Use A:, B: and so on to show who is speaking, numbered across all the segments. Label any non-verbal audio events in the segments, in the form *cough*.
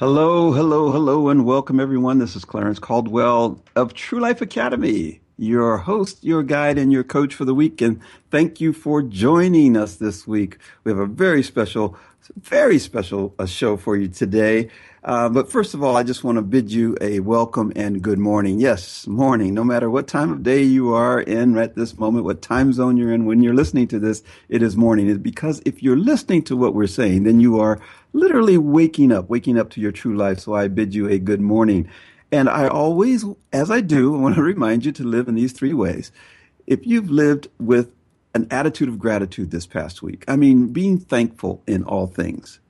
A: Hello, hello, hello, and welcome everyone. This is Clarence Caldwell of True Life Academy, your host, your guide, and your coach for the week. And thank you for joining us this week. We have a very special, very special uh, show for you today. Uh, but first of all, I just want to bid you a welcome and good morning. Yes, morning. No matter what time of day you are in at this moment, what time zone you're in, when you're listening to this, it is morning. Because if you're listening to what we're saying, then you are literally waking up, waking up to your true life. So I bid you a good morning. And I always, as I do, I want to *laughs* remind you to live in these three ways. If you've lived with an attitude of gratitude this past week, I mean, being thankful in all things.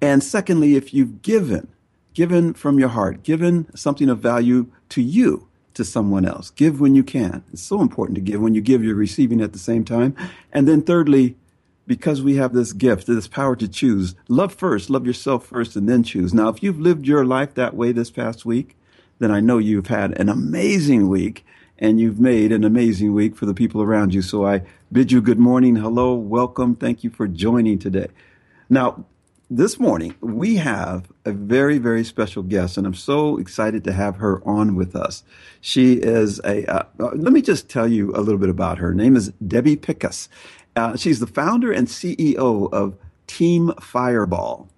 A: And secondly, if you've given, given from your heart, given something of value to you, to someone else. Give when you can. It's so important to give. When you give, you're receiving at the same time. And then thirdly, because we have this gift, this power to choose. Love first, love yourself first, and then choose. Now, if you've lived your life that way this past week, then I know you've had an amazing week and you've made an amazing week for the people around you. So I bid you good morning, hello, welcome. Thank you for joining today. Now, this morning we have a very, very special guest, and I'm so excited to have her on with us. She is a, uh, let me just tell you a little bit about her. Her name is Debbie Pickus, uh, she's the founder and CEO of Team Fireball.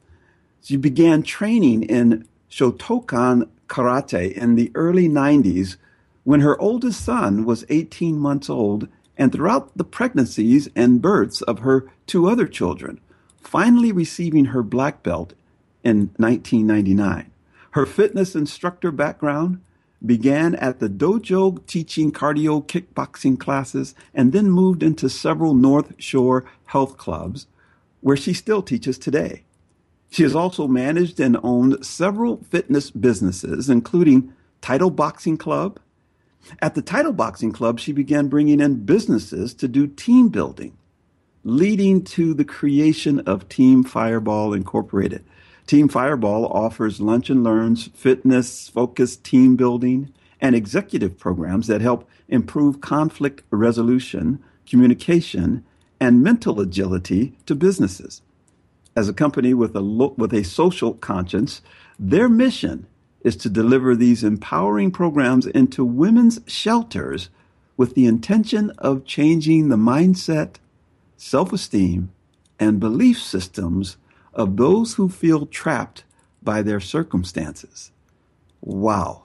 A: She began training in Shotokan karate in the early 90s when her oldest son was 18 months old and throughout the pregnancies and births of her two other children, finally receiving her black belt in 1999. Her fitness instructor background began at the dojo teaching cardio kickboxing classes, and then moved into several North Shore health clubs, where she still teaches today. She has also managed and owned several fitness businesses, including Title Boxing Club. At the Title Boxing Club, she began bringing in businesses to do team building, leading to the creation of Team Fireball Incorporated. Team Fireball offers lunch and learns, fitness focused team building, and executive programs that help improve conflict resolution, communication, and mental agility to businesses. As a company with a, lo- with a social conscience, their mission is to deliver these empowering programs into women's shelters with the intention of changing the mindset, self esteem, and belief systems of those who feel trapped by their circumstances. Wow.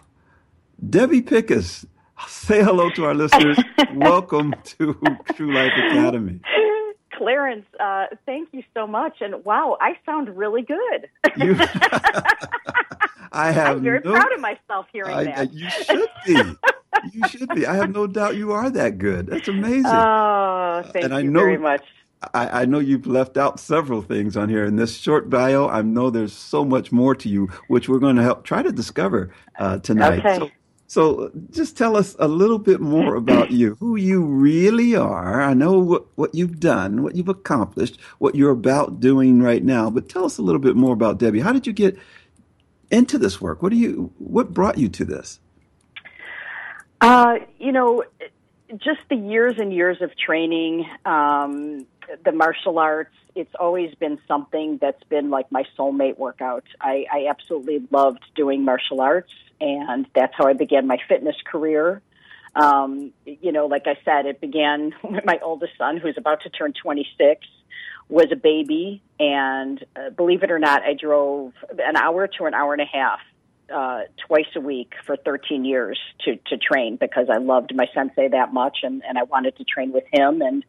A: Debbie Pickus, say hello to our listeners. *laughs* Welcome to True Life Academy.
B: Clarence, uh, thank you so much. And wow, I sound really good.
A: You, *laughs* I have
B: I'm very
A: no,
B: proud of myself hearing
A: I,
B: that.
A: I- you should be. You should be. I have no doubt you are that good. That's amazing.
B: Oh, thank
A: And
B: you
A: I know-
B: very much.
A: I, I know you've left out several things on here in this short bio. I know there's so much more to you, which we're going to help try to discover uh, tonight.
B: Okay.
A: So, so just tell us a little bit more about you, who you really are. I know what, what you've done, what you've accomplished, what you're about doing right now, but tell us a little bit more about Debbie. How did you get into this work? What do you, what brought you to this?
B: Uh, you know, just the years and years of training, um, the martial arts, it's always been something that's been like my soulmate workout. I, I absolutely loved doing martial arts, and that's how I began my fitness career. Um, you know, like I said, it began *laughs* when my oldest son, who's about to turn 26, was a baby. And uh, believe it or not, I drove an hour to an hour and a half uh, twice a week for 13 years to to train because I loved my sensei that much, and and I wanted to train with him. And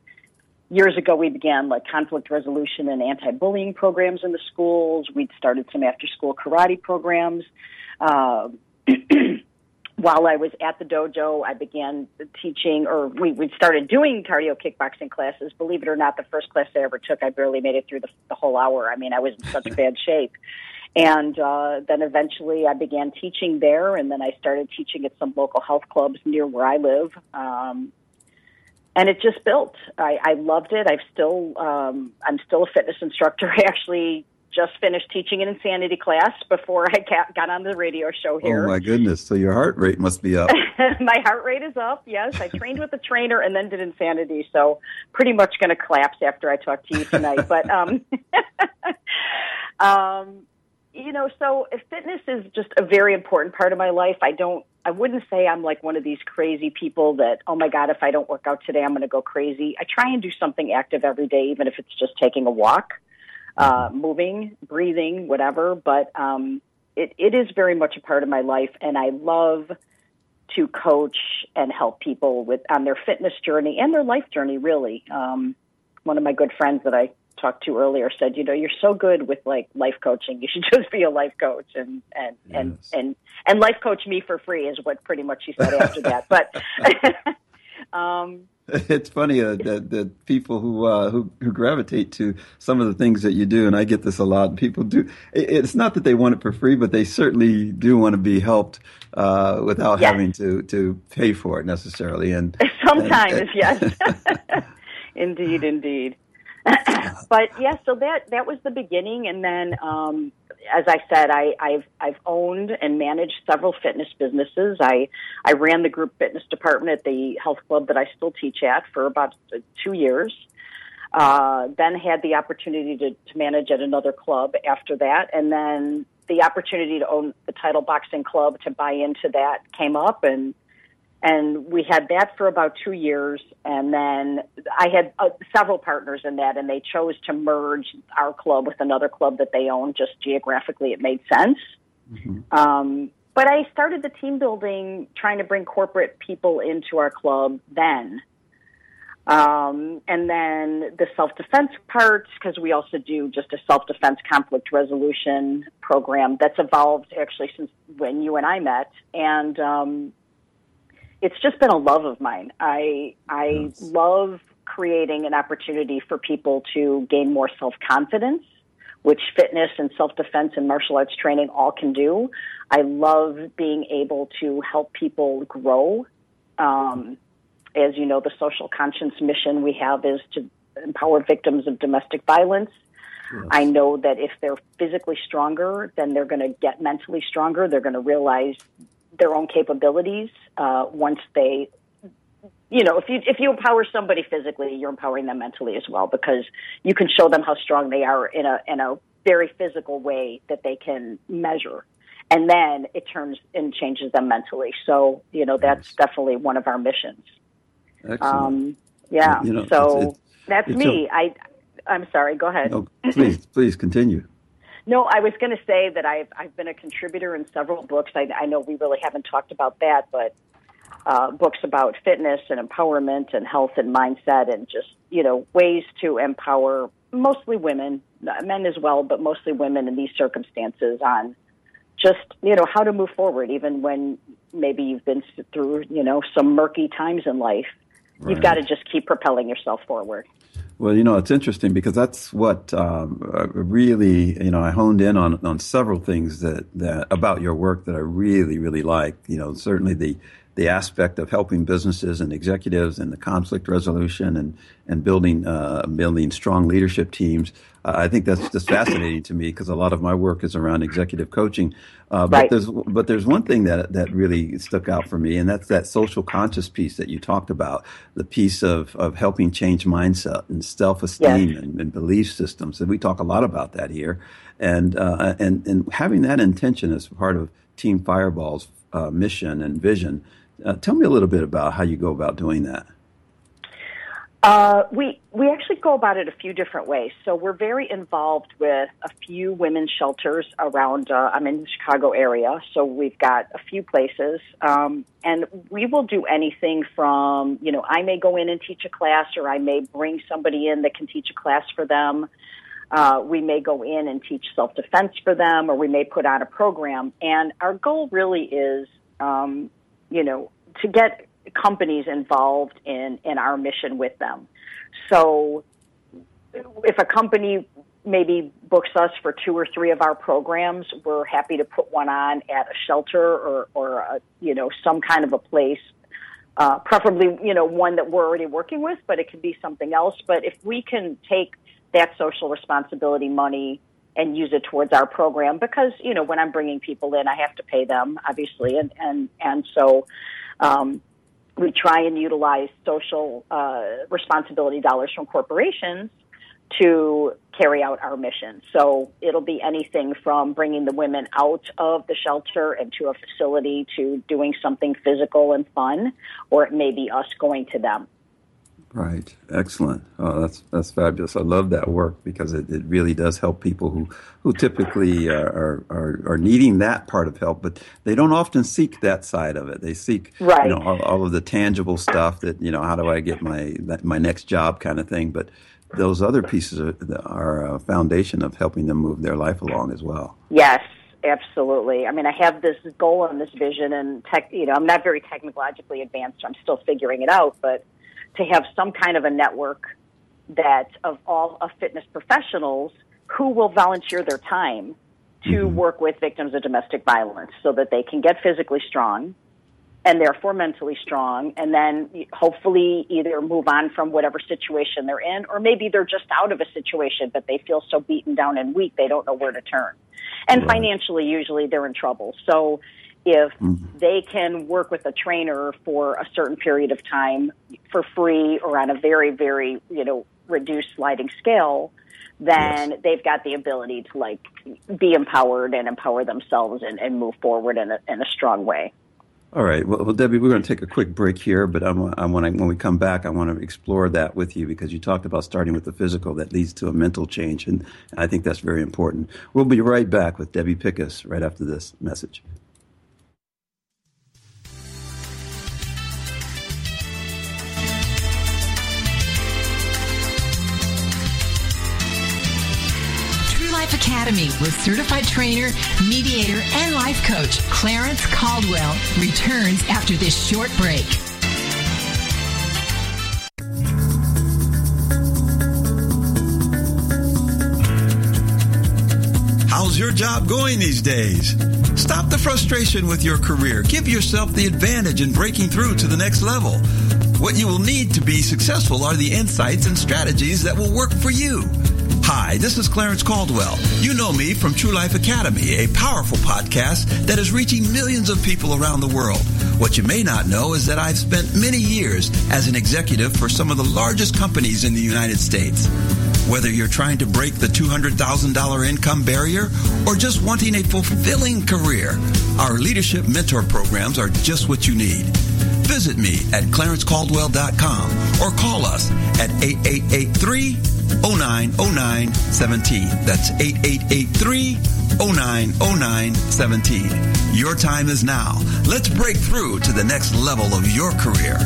B: years ago, we began like conflict resolution and anti-bullying programs in the schools. We'd started some after-school karate programs. Uh, *clears throat* while I was at the dojo, I began teaching, or we, we started doing cardio kickboxing classes. Believe it or not, the first class I ever took, I barely made it through the, the whole hour. I mean, I was in such *laughs* bad shape. And uh, then eventually I began teaching there, and then I started teaching at some local health clubs near where I live. Um, and it just built. I, I loved it. I've still, um, I'm still a fitness instructor. *laughs* I actually just finished teaching an insanity class before I got on the radio show here.
A: Oh my goodness! So your heart rate must be up. *laughs*
B: my heart rate is up. Yes, I trained with a trainer and then did insanity. So pretty much going to collapse after I talk to you tonight. but um, *laughs* um, you know, so fitness is just a very important part of my life. I don't. I wouldn't say I'm like one of these crazy people that, oh my God, if I don't work out today, I'm going to go crazy. I try and do something active every day, even if it's just taking a walk uh, moving, breathing, whatever. But um, it, it is very much a part of my life, and I love to coach and help people with on their fitness journey and their life journey. Really, um, one of my good friends that I talked to earlier said, you know, you're so good with like life coaching. You should *laughs* just be a life coach and and yes. and and and life coach me for free is what pretty much she said after that. But *laughs*
A: um, *laughs* it's funny uh, that, that people who, uh, who who gravitate to some of the things that you do, and I get this a lot. People do. It's not that they want it for free, but they certainly do want to be helped uh, without yes. having to to pay for it necessarily. And
B: sometimes, and, yes, indeed, indeed. *laughs* but yeah, so that that was the beginning, and then um, as I said, I, I've I've owned and managed several fitness businesses. I I ran the group fitness department at the health club that I still teach at for about two years. Uh, then had the opportunity to, to manage at another club after that, and then the opportunity to own the title boxing club to buy into that came up, and and we had that for about two years. And then i had uh, several partners in that and they chose to merge our club with another club that they own just geographically. It made sense. Mm-hmm. um, but i started the team building trying to bring corporate people into our club then. Um, and then the self-defense part because we also do just a self-defense conflict resolution program that's evolved actually since when you and i met. And um, it's just been a love of mine. I I yes. love creating an opportunity for people to gain more self confidence, which fitness and self defense and martial arts training all can do. I love being able to help people grow. Um, as you know, the social conscience mission we have is to empower victims of domestic violence. Yes. I know that if they're physically stronger, then they're going to get mentally stronger. They're going to realize their own capabilities uh, once they you know if you if you empower somebody physically you're empowering them mentally as well because you can show them how strong they are in a in a very physical way that they can measure. And then it turns and changes them mentally. So you know that's yes. definitely one of our missions.
A: Excellent.
B: Um, yeah. You know, so it's, it's, that's it's me. a, I i'm sorry. Go ahead.
A: No, please please continue
B: no, I was going to say that I've I've been a contributor in several books. I, I know we really haven't talked about that, but uh, books about fitness and empowerment and health and mindset and just you know ways to empower mostly women, men as well, but mostly women in these circumstances on just you know how to move forward, even when maybe you've been through you know some murky times in life. Right. You've got to just keep propelling yourself forward.
A: Well, you know, it's interesting because that's what um, really, you know, I honed in on on several things that, that about your work that I really, really like. You know, certainly the the aspect of helping businesses and executives and the conflict resolution and and building uh, building strong leadership teams. Uh, I think that's just fascinating to me because a lot of my work is around executive coaching. Uh, but
B: right.
A: there's but there's one thing that that really stuck out for me, and that's that social conscious piece that you talked about, the piece of of helping change mindset and self esteem yes. and, and, belief systems. And we talk a lot about that here, and uh, and and having that intention as part of Team Fireball's uh, mission and vision uh, tell me a little bit about how you go about doing that.
B: Uh, we we actually go about it a few different ways. So we're very involved with a few women's shelters around. Uh, I'm in the Chicago area, so we've got a few places, um, and we will do anything from you know I may go in and teach a class, or I may bring somebody in that can teach a class for them. Uh, we may go in and teach self defense for them, or we may put on a program. And our goal really is, um, you know, to get companies involved in, in our mission with them. So if a company maybe books us for two or three of our programs, we're happy to put one on at a shelter or, or a, you know, some kind of a place. Uh, preferably, you know, one that we're already working with, but it could be something else. But if we can take that social responsibility money and use it towards our program, because you know, when I'm bringing people in, I have to pay them, obviously, and and and so um, we try and utilize social uh, responsibility dollars from corporations to carry out our mission. So it'll be anything from bringing the women out of the shelter and to a facility to doing something physical and fun, or it may be us going to them.
A: Right. Excellent. Oh, that's that's fabulous. I love that work because it, it really does help people who, who typically are, are, are needing that part of help, but they don't often seek that side of it. They seek
B: right.
A: you know all, all of the tangible stuff that you know how do I get my my next job kind of thing. But those other pieces are, are a foundation of helping them move their life along as well.
B: Yes, absolutely. I mean, I have this goal and this vision, and tech. You know, I'm not very technologically advanced. So I'm still figuring it out, but to have some kind of a network that of all of fitness professionals who will volunteer their time to mm-hmm. work with victims of domestic violence so that they can get physically strong and therefore mentally strong and then hopefully either move on from whatever situation they're in or maybe they're just out of a situation but they feel so beaten down and weak they don't know where to turn and right. financially usually they're in trouble so if mm-hmm. they can work with a trainer for a certain period of time for free or on a very, very, you know, reduced sliding scale, then yes. they've got the ability to like be empowered and empower themselves and, and move forward in a, in a strong way.
A: All right. Well, well, Debbie, we're going to take a quick break here, but I'm, I want to, when we come back, I want to explore that with you because you talked about starting with the physical that leads to a mental change, and I think that's very important. We'll be right back with Debbie Pickus right after this message.
C: Academy with certified trainer, mediator, and life coach Clarence Caldwell returns after this short break.
D: How's your job going these days? Stop the frustration with your career. Give yourself the advantage in breaking through to the next level. What you will need to be successful are the insights and strategies that will work for you. Hi, this is Clarence Caldwell. You know me from True Life Academy, a powerful podcast that is reaching millions of people around the world. What you may not know is that I've spent many years as an executive for some of the largest companies in the United States. Whether you're trying to break the $200,000 income barrier or just wanting a fulfilling career, our leadership mentor programs are just what you need. Visit me at clarencecaldwell.com or call us at 8883 090917. That's 8883 090917. Your time is now. Let's break through to the next level of your career.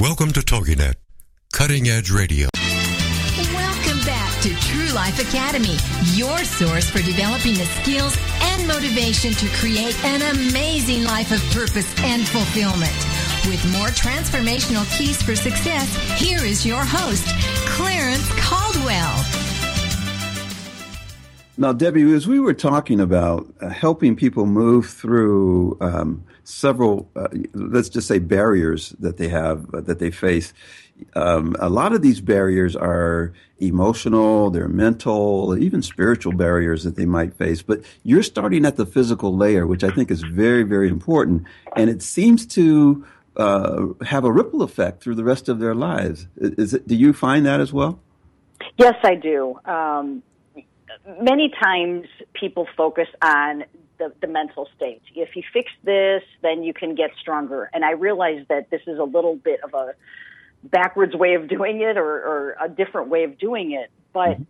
E: Welcome to TogiNet, cutting edge radio.
C: True Life Academy, your source for developing the skills and motivation to create an amazing life of purpose and fulfillment. With more transformational keys for success, here is your host, Clarence Caldwell.
A: Now, Debbie, as we were talking about uh, helping people move through um, several, uh, let's just say, barriers that they have, uh, that they face, um, a lot of these barriers are emotional, they're mental, even spiritual barriers that they might face. But you're starting at the physical layer, which I think is very, very important. And it seems to uh, have a ripple effect through the rest of their lives. Is it, do you find that as well?
B: Yes, I do. Um, many times people focus on the, the mental state. If you fix this, then you can get stronger. And I realize that this is a little bit of a backwards way of doing it or, or a different way of doing it. But mm-hmm.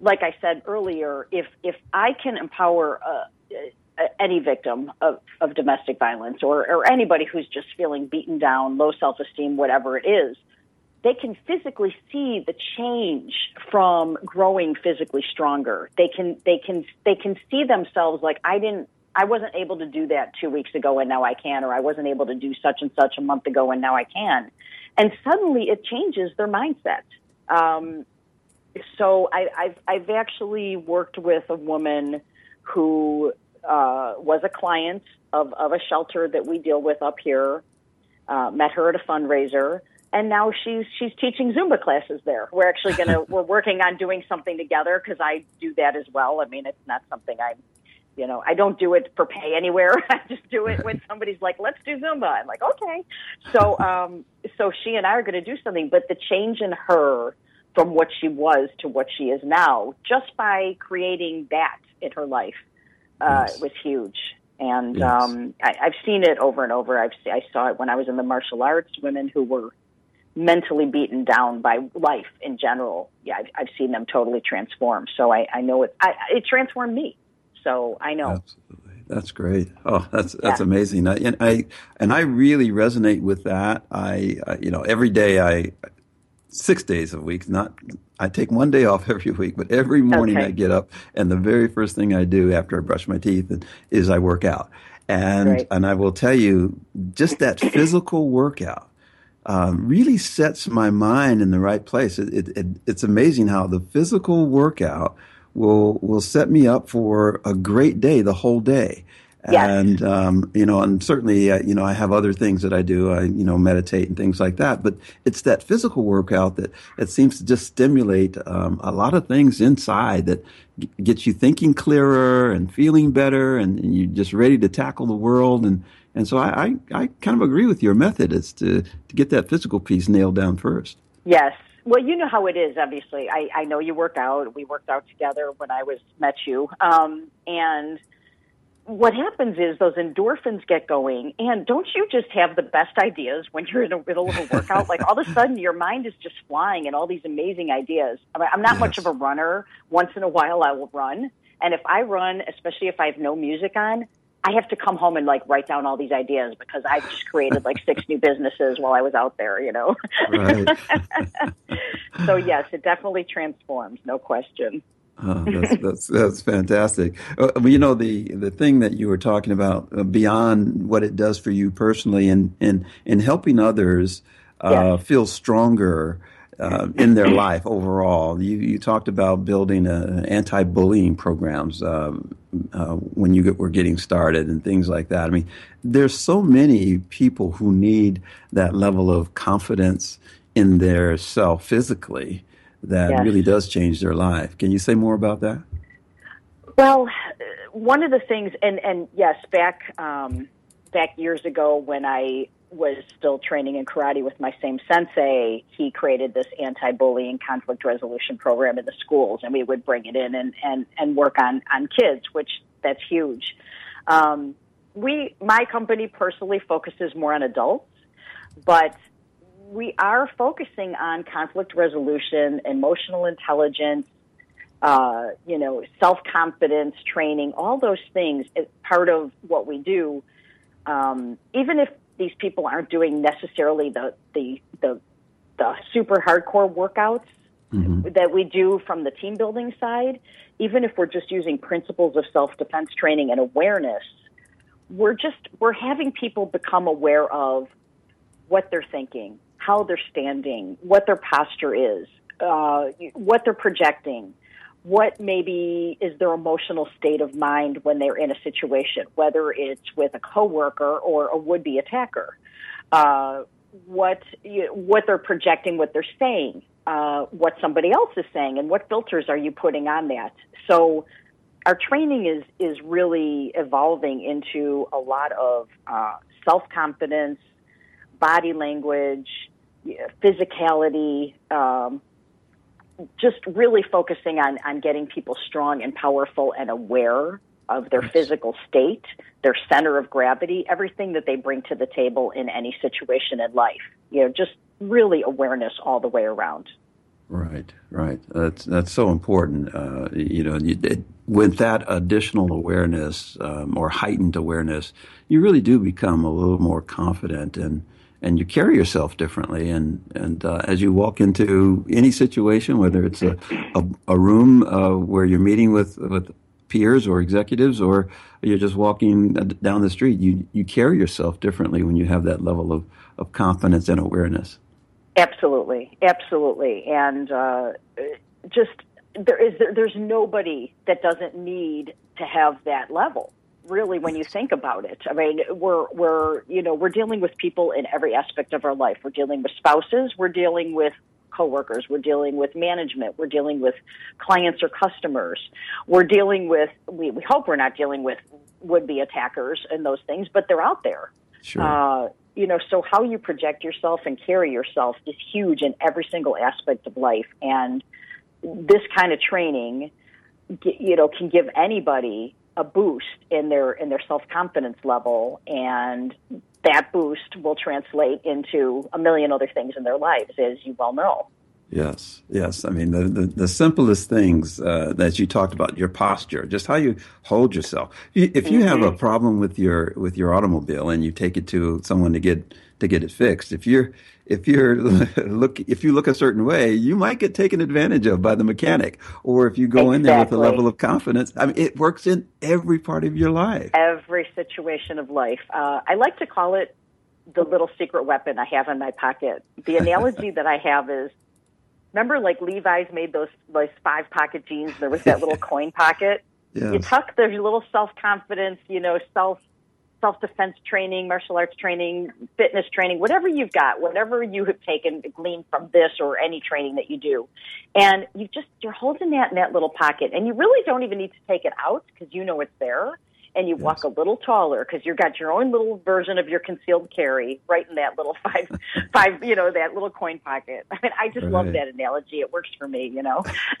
B: like I said earlier, if, if I can empower uh, uh, any victim of, of domestic violence or, or anybody who's just feeling beaten down, low self esteem, whatever it is, they can physically see the change from growing physically stronger. They can they can they can see themselves like I didn't I wasn't able to do that two weeks ago and now I can, or I wasn't able to do such and such a month ago and now I can, and suddenly it changes their mindset. Um, so I, I've I've actually worked with a woman who uh, was a client of of a shelter that we deal with up here. Uh, met her at a fundraiser and now she's she's teaching Zumba classes there. We're actually gonna *laughs* we're working on doing something together because I do that as well. I mean, it's not something I'm, you know, I don't do it for pay anywhere. *laughs* I just do it when somebody's like, "Let's do Zumba." I'm like, "Okay." So, um, so she and I are going to do something, but the change in her from what she was to what she is now, just by creating that in her life, uh, yes. was huge. And yes. um, I, I've seen it over and over. I've I saw it when I was in the martial arts. Women who were mentally beaten down by life in general, yeah, I've, I've seen them totally transform. So I, I know it. I, it transformed me. So I know.
A: Absolutely, that's great. Oh, that's that's yeah. amazing. I, and I and I really resonate with that. I, I you know every day I six days a week. Not I take one day off *laughs* every week, but every morning okay. I get up and the very first thing I do after I brush my teeth is I work out. And and I will tell you, just that physical workout um, really sets my mind in the right place. It, it, it, it's amazing how the physical workout will will set me up for a great day the whole day. Yes. And um, you know, and certainly, uh, you know, I have other things that I do. I you know meditate and things like that. But it's that physical workout that it seems to just stimulate um, a lot of things inside that g- gets you thinking clearer and feeling better, and, and you're just ready to tackle the world and and so I, I, I kind of agree with your method is to, to get that physical piece nailed down first.
B: Yes. Well, you know how it is, obviously. I, I know you work out. We worked out together when I was met you. Um, and what happens is those endorphins get going and don't you just have the best ideas when you're in the middle of a workout like all of a *laughs* sudden your mind is just flying and all these amazing ideas i'm not yes. much of a runner once in a while i will run and if i run especially if i have no music on I have to come home and like write down all these ideas because I just created like six new businesses while I was out there, you know. Right. *laughs* so yes, it definitely transforms, no question.
A: Oh, that's, that's, that's fantastic. Uh, you know the the thing that you were talking about uh, beyond what it does for you personally, and in in helping others uh, yes. feel stronger uh, in their life overall. You, you talked about building a, anti-bullying programs uh, uh, when you get, were getting started and things like that. I mean, there's so many people who need that level of confidence in their self physically that yes. really does change their life. Can you say more about that?
B: Well, one of the things, and and yes, back um, back years ago when I was still training in karate with my same sensei, he created this anti-bullying conflict resolution program in the schools, and we would bring it in and and and work on on kids, which that's huge. Um, we, my company personally focuses more on adults, but we are focusing on conflict resolution, emotional intelligence, uh, you know, self confidence training, all those things is part of what we do. Um, even if these people aren't doing necessarily the the the, the super hardcore workouts mm-hmm. that we do from the team building side, even if we're just using principles of self defense training and awareness, we're just we're having people become aware of what they're thinking, how they're standing, what their posture is, uh, what they're projecting, what maybe is their emotional state of mind when they're in a situation, whether it's with a coworker or a would-be attacker. Uh, what you, what they're projecting, what they're saying, uh, what somebody else is saying, and what filters are you putting on that? So, our training is is really evolving into a lot of uh, self confidence, body language, physicality. Um, just really focusing on, on getting people strong and powerful and aware of their physical state, their center of gravity, everything that they bring to the table in any situation in life. You know, just really awareness all the way around.
A: Right, right. That's that's so important. Uh, you know, you, it, with that additional awareness um, or heightened awareness, you really do become a little more confident and and you carry yourself differently. And and uh, as you walk into any situation, whether it's a a, a room uh, where you're meeting with with peers or executives, or you're just walking down the street, you you carry yourself differently when you have that level of of confidence and awareness.
B: Absolutely, absolutely, and uh, just there is there's nobody that doesn't need to have that level really when you think about it. I mean, we're we're you know we're dealing with people in every aspect of our life. We're dealing with spouses. We're dealing with coworkers. We're dealing with management. We're dealing with clients or customers. We're dealing with we, we hope we're not dealing with would be attackers and those things, but they're out there.
A: Sure.
B: Uh, you know, so how you project yourself and carry yourself is huge in every single aspect of life. And this kind of training, you know, can give anybody a boost in their in their self confidence level, and that boost will translate into a million other things in their lives, as you well know.
A: Yes, yes. I mean, the, the, the simplest things uh, that you talked about, your posture, just how you hold yourself. If you mm-hmm. have a mm-hmm. problem with your with your automobile and you take it to someone to get to get it fixed, if you're if you're *laughs* look if you look a certain way, you might get taken advantage of by the mechanic. Or if you go exactly. in there with a level of confidence, I mean, it works in every part of your life,
B: every situation of life. Uh, I like to call it the little secret weapon I have in my pocket. The *laughs* analogy that I have is Remember, like Levi's made those those five pocket jeans. There was that little *laughs* coin pocket. Yes. You tuck there's little self confidence, you know, self self defense training, martial arts training, fitness training, whatever you've got, whatever you have taken, gleaned from this or any training that you do, and you just you're holding that in that little pocket, and you really don't even need to take it out because you know it's there and you yes. walk a little taller because you've got your own little version of your concealed carry right in that little *laughs* five, five, you know, that little coin pocket. I mean, I just right. love that analogy. It works for me, you know. *laughs*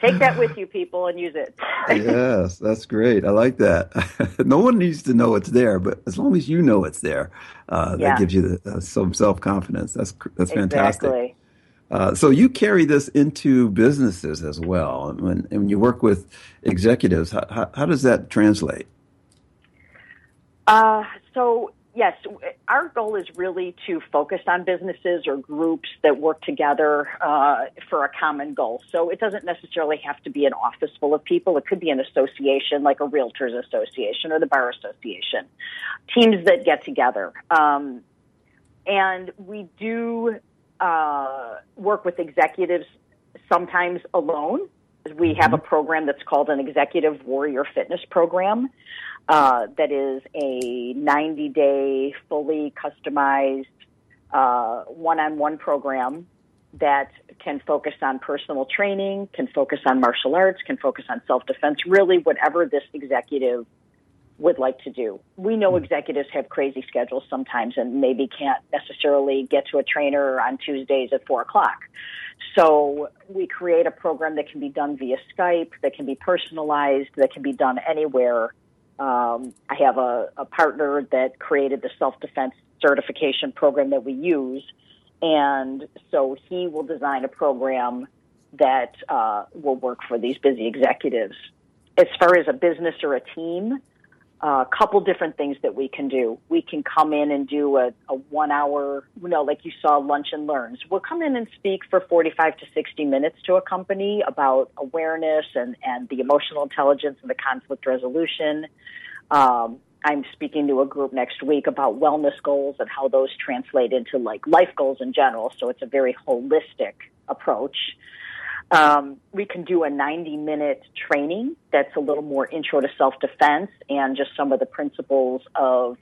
B: Take that with you, people, and use it.
A: yes, that's great. I like that. *laughs* no one needs to know it's there, but as long as you know it's there, uh, that yeah. gives you the, uh, some self confidence. That's that's fantastic.
B: Exactly.
A: Uh, so you carry this into businesses as well. When, when you work with executives, how, how, how does that translate?
B: Uh, so yes, our goal is really to focus on businesses or groups that work together uh, for a common goal. So it doesn't necessarily have to be an office full of people. It could be an association like a realtors association or the bar association, teams that get together. Um, and we do uh, work with executives sometimes alone. We have a mm-hmm. program that's called an Executive Warrior Fitness Program uh, that is a 90 day, fully customized one on one program that can focus on personal training, can focus on martial arts, can focus on self defense, really, whatever this executive would like to do. We know hmm. executives have crazy schedules sometimes and maybe can't necessarily get to a trainer on Tuesdays at four o'clock. So we create a program that can be done via Skype, that can be personalized, that can be done anywhere. Um, I have a, a partner that created the self defense certification program that we use. And so he will design a program that uh, will work for these busy executives. As far as a business or a team, a couple different things that we can do. We can come in and do a, a one hour, you know, like you saw lunch and learns. We'll come in and speak for 45 to 60 minutes to a company about awareness and, and the emotional intelligence and the conflict resolution. Um, I'm speaking to a group next week about wellness goals and how those translate into like life goals in general. So it's a very holistic approach. Um, we can do a 90 minute training that's a little more intro to self defense and just some of the principles of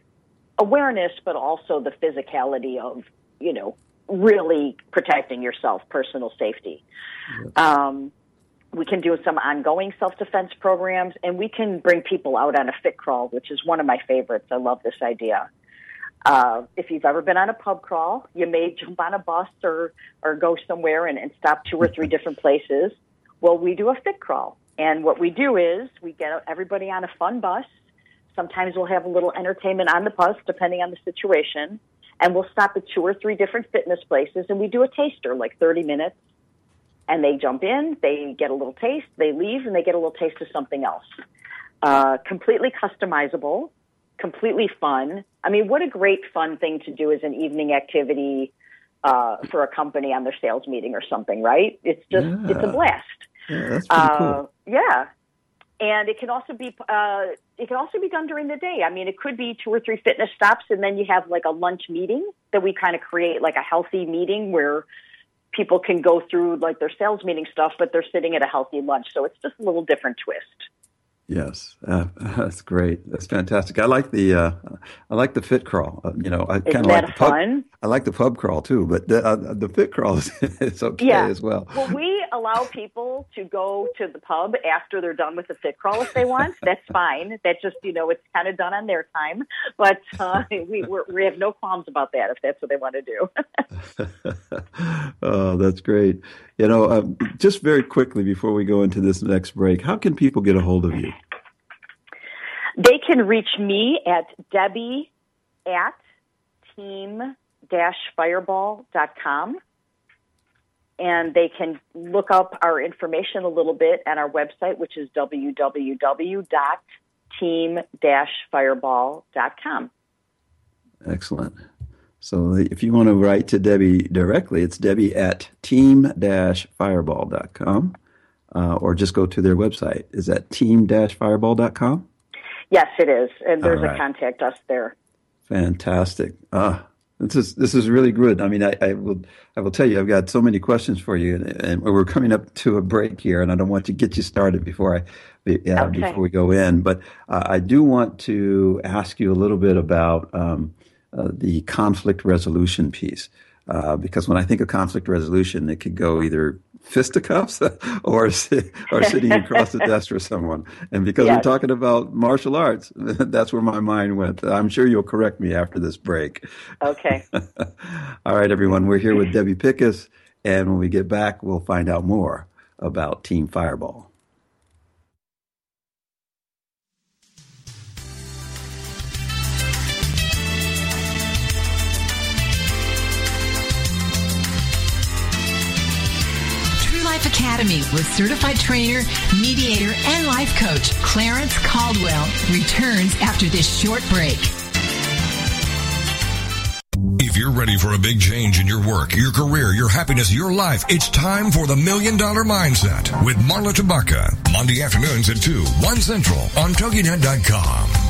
B: awareness, but also the physicality of, you know, really protecting yourself, personal safety. Um, we can do some ongoing self defense programs, and we can bring people out on a fit crawl, which is one of my favorites. I love this idea. Uh, if you've ever been on a pub crawl, you may *laughs* jump on a bus or, or go somewhere and, and stop two or three different places. Well, we do a fit crawl. And what we do is we get everybody on a fun bus. Sometimes we'll have a little entertainment on the bus, depending on the situation. And we'll stop at two or three different fitness places and we do a taster, like 30 minutes. And they jump in, they get a little taste, they leave, and they get a little taste of something else. Uh, completely customizable, completely fun. I mean, what a great fun thing to do as an evening activity uh, for a company on their sales meeting or something, right? It's just, yeah. it's a blast.
A: Yeah, that's pretty uh, cool.
B: Yeah, and it can also be uh, it can also be done during the day. I mean, it could be two or three fitness stops, and then you have like a lunch meeting that we kind of create like a healthy meeting where people can go through like their sales meeting stuff, but they're sitting at a healthy lunch. So it's just a little different twist.
A: Yes, uh, *laughs* that's great. That's fantastic. I like the uh, I like the fit crawl. Uh, you know, I kind of like the pub.
B: Fun?
A: I like the pub crawl too, but the, uh, the fit crawl is, *laughs* is okay
B: yeah.
A: as well.
B: Well, we allow people to go to the pub after they're done with the fit crawl if they want. That's fine. That just you know it's kind of done on their time, but uh, we we have no qualms about that if that's what they want to
A: do. *laughs* oh, that's great. You know, um, just very quickly before we go into this next break, how can people get a hold of you?
B: They can reach me at Debbie at team-fireball.com. And they can look up our information a little bit at our website, which is www.team-fireball.com.
A: Excellent. So if you want to write to Debbie directly, it's Debbie at team-fireball.com uh, or just go to their website. Is that team-fireball.com?
B: Yes, it is. And there's right. a contact us there.
A: Fantastic. Uh, this is this is really good. I mean, I, I, will I will tell you, I've got so many questions for you, and, and, we're coming up to a break here, and I don't want to get you started before I uh, okay. before we go in. But uh, I do want to ask you a little bit about um, uh, the conflict resolution piece. Uh, because when I think of conflict resolution, it could go either fisticuffs *laughs* or or sitting across the desk for someone. And because yes. we're talking about martial arts, *laughs* that's where my mind went. I'm sure you'll correct me after this break.
B: Okay. *laughs*
A: All right, everyone. We're here with Debbie Pickus, and when we get back, we'll find out more about Team Fireball.
C: Academy with certified trainer, mediator, and life coach Clarence Caldwell returns after this short break.
E: If you're ready for a big change in your work, your career, your happiness, your life, it's time for the Million Dollar Mindset with Marla Tabaka. Monday afternoons at 2, 1 Central on TogiNet.com.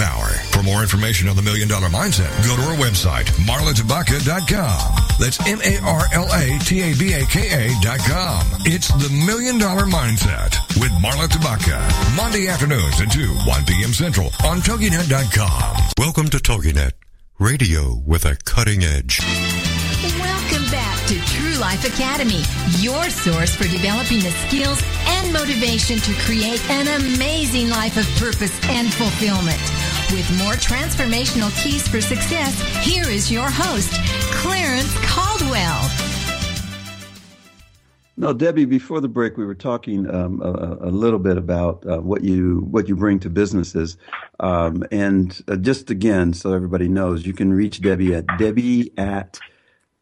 E: power. For more information on the Million Dollar Mindset, go to our website, marlatabaka.com. That's M-A-R-L-A-T-A-B-A-K-A dot com. It's the Million Dollar Mindset with Marla Tabaka. Monday afternoons at 2, 1 p.m. Central on TogiNet.com. Welcome to TogiNet, radio with a cutting edge.
C: Welcome back to True Life Academy, your source for developing the skills and motivation to create an amazing life of purpose and fulfillment. With more transformational keys for success, here is your host, Clarence Caldwell.
A: Now, Debbie, before the break, we were talking um, a, a, little bit about uh, what you what you bring to businesses, um, and uh, just again, so everybody knows, you can reach Debbie at Debbie at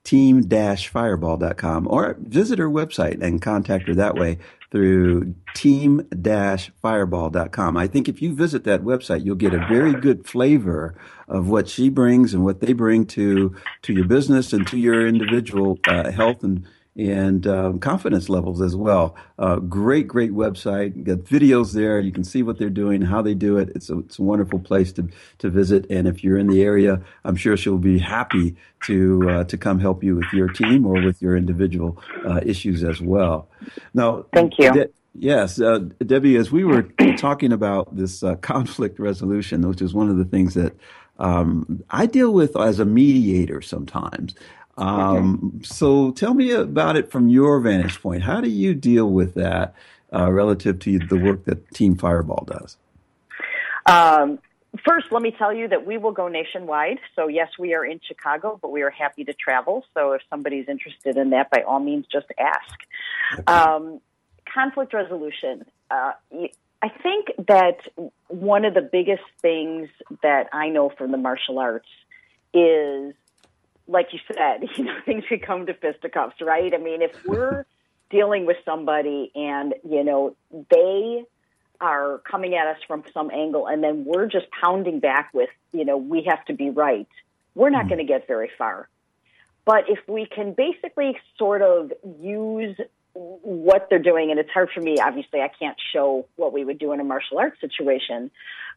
A: team-fireball.com or visit her website and contact her that way through team-fireball.com. I think if you visit that website, you'll get a very good flavor of what she brings and what they bring to to your business and to your individual uh, health and and um, confidence levels as well. Uh, great, great website. You got videos there. You can see what they're doing, how they do it. It's a, it's a wonderful place to, to visit. And if you're in the area, I'm sure she'll be happy to uh, to come help you with your team or with your individual uh, issues as well. Now,
B: thank you.
A: De- yes, uh, Debbie, as we were talking about this uh, *laughs* conflict resolution, which is one of the things that um, I deal with as a mediator sometimes. Um, okay. So tell me about it from your vantage point. How do you deal with that uh, relative to the work that Team Fireball does?
B: Um, first, let me tell you that we will go nationwide. So, yes, we are in Chicago, but we are happy to travel. So, if somebody's interested in that, by all means, just ask. Okay. Um, conflict resolution. Uh, I think that one of the biggest things that I know from the martial arts is like you said, *laughs* you know, things could come to fisticuffs, right? I mean, if we're *laughs* dealing with somebody and, you know, they are coming at us from some angle and then we're just pounding back with, you know, we have to be right, we're not mm-hmm. going to get very far. But if we can basically sort of use what they're doing, and it's hard for me, obviously, I can't show what we would do in a martial arts situation,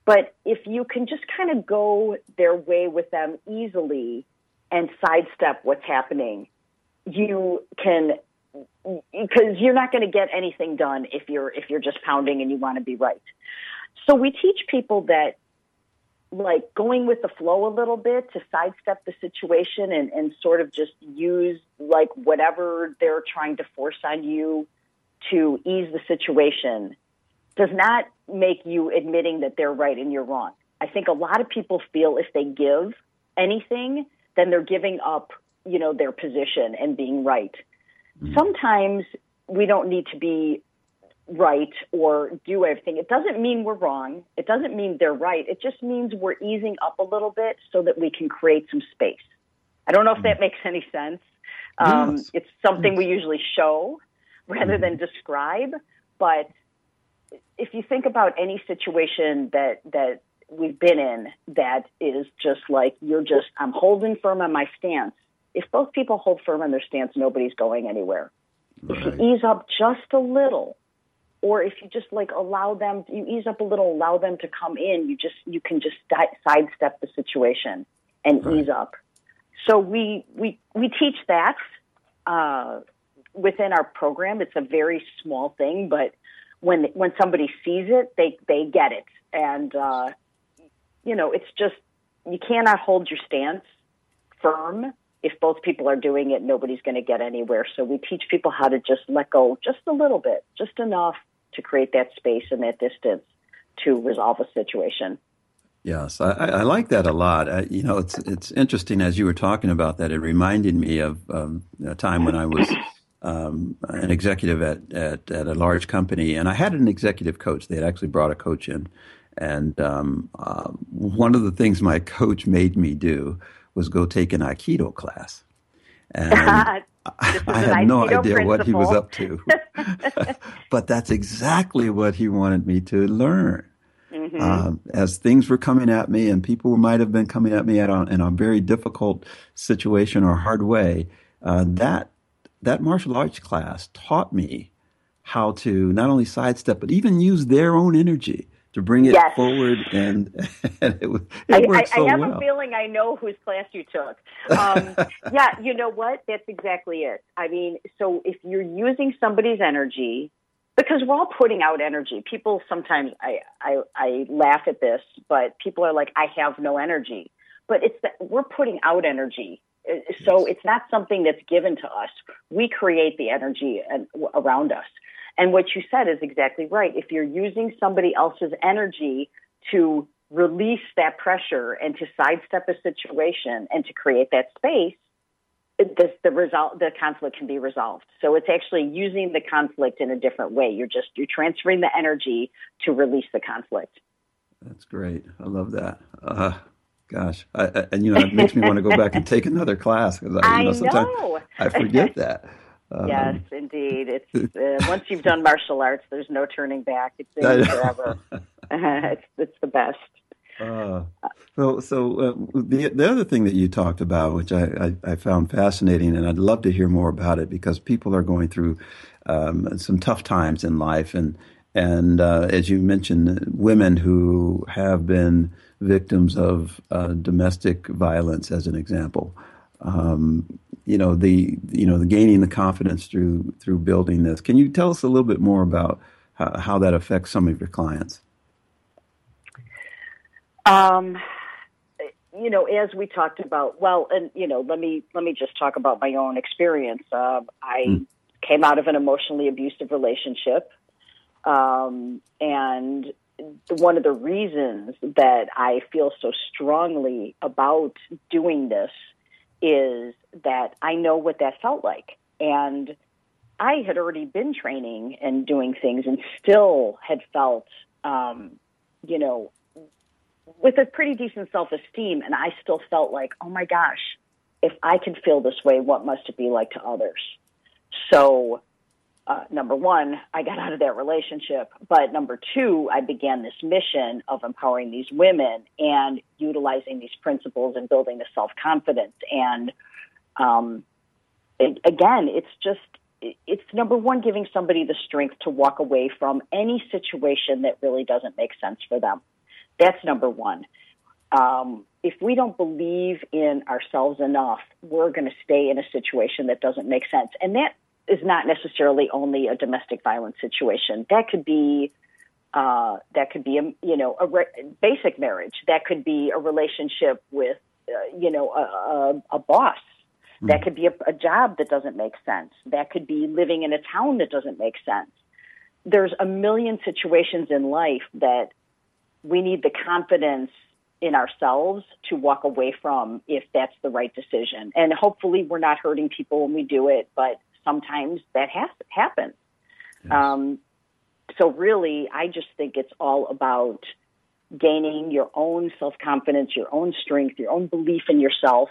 B: but if you can just kind of go their way with them easily, and sidestep what's happening, you can because you're not going to get anything done if you're if you're just pounding and you want to be right. So we teach people that like going with the flow a little bit to sidestep the situation and, and sort of just use like whatever they're trying to force on you to ease the situation does not make you admitting that they're right and you're wrong. I think a lot of people feel if they give anything, then they're giving up, you know, their position and being right. Mm-hmm. Sometimes we don't need to be right or do everything. It doesn't mean we're wrong. It doesn't mean they're right. It just means we're easing up a little bit so that we can create some space. I don't know if that mm-hmm. makes any sense. Um, yes. It's something yes. we usually show rather mm-hmm. than describe. But if you think about any situation that that we've been in that is just like you're just I'm holding firm on my stance. If both people hold firm on their stance, nobody's going anywhere. Right. If you ease up just a little, or if you just like allow them, you ease up a little, allow them to come in. You just you can just sidestep the situation and right. ease up. So we we we teach that uh, within our program. It's a very small thing, but when when somebody sees it, they they get it, and uh, you know, it's just you cannot hold your stance firm if both people are doing it. Nobody's going to get anywhere. So we teach people how to just let go just a little bit, just enough to create that space and that distance to resolve a situation.
A: Yes, I, I like that a lot. I, you know, it's it's interesting as you were talking about that. It reminded me of um, a time when I was um, an executive at, at, at a large company, and I had an executive coach. They had actually brought a coach in, and um, uh, one of the things my coach made me do was go take an Aikido class. And *laughs* *laughs* I, I had no idea principle. what he was up to. *laughs* but that's exactly what he wanted me to learn. Mm-hmm. Um, as things were coming at me, and people might have been coming at me at a, in a very difficult situation or hard way, uh, that that martial arts class taught me how to not only sidestep but even use their own energy to bring it yes. forward, and, *laughs* and it, it I,
B: I,
A: so
B: I have
A: well.
B: a feeling I know whose class you took. *laughs* Um, yeah, you know what? That's exactly it. I mean, so if you're using somebody's energy, because we're all putting out energy. People sometimes I, I I laugh at this, but people are like, I have no energy. But it's that we're putting out energy. Uh, so it's not something that's given to us. We create the energy around us. And what you said is exactly right. If you're using somebody else's energy to release that pressure and to sidestep a situation and to create that space, the, the result, the conflict can be resolved. So it's actually using the conflict in a different way. You're just you're transferring the energy to release the conflict.
A: That's great. I love that. Uh, gosh, I, I, and you know, it makes me want to go back and take another class because I, you know, *laughs* sometimes
B: know.
A: I forget that.
B: Um, yes, indeed. It's *laughs* uh, once you've done martial arts, there's no turning back. It's in forever. *laughs* *laughs* it's it's the best.
A: Uh, so, so uh, the the other thing that you talked about, which I, I, I, found fascinating, and I'd love to hear more about it because people are going through um, some tough times in life, and and uh, as you mentioned, women who have been victims of uh, domestic violence, as an example. Um, you know the you know the gaining the confidence through through building this. Can you tell us a little bit more about how, how that affects some of your clients?
B: Um, you know, as we talked about, well, and you know, let me let me just talk about my own experience. Uh, I mm. came out of an emotionally abusive relationship, um, and one of the reasons that I feel so strongly about doing this is that I know what that felt like, and I had already been training and doing things, and still had felt, um, you know, with a pretty decent self esteem, and I still felt like, oh my gosh, if I can feel this way, what must it be like to others? So, uh, number one, I got out of that relationship. But number two, I began this mission of empowering these women and utilizing these principles and building the self confidence. And um, it, again, it's just, it's number one, giving somebody the strength to walk away from any situation that really doesn't make sense for them. That's number one. Um, if we don't believe in ourselves enough, we're going to stay in a situation that doesn't make sense. And that is not necessarily only a domestic violence situation. That could be uh, that could be a you know a re- basic marriage. That could be a relationship with uh, you know a, a, a boss. Mm-hmm. That could be a, a job that doesn't make sense. That could be living in a town that doesn't make sense. There's a million situations in life that we need the confidence in ourselves to walk away from if that's the right decision. And hopefully we're not hurting people when we do it, but sometimes that has happens. Yes. Um, so really, I just think it's all about gaining your own self confidence, your own strength, your own belief in yourself,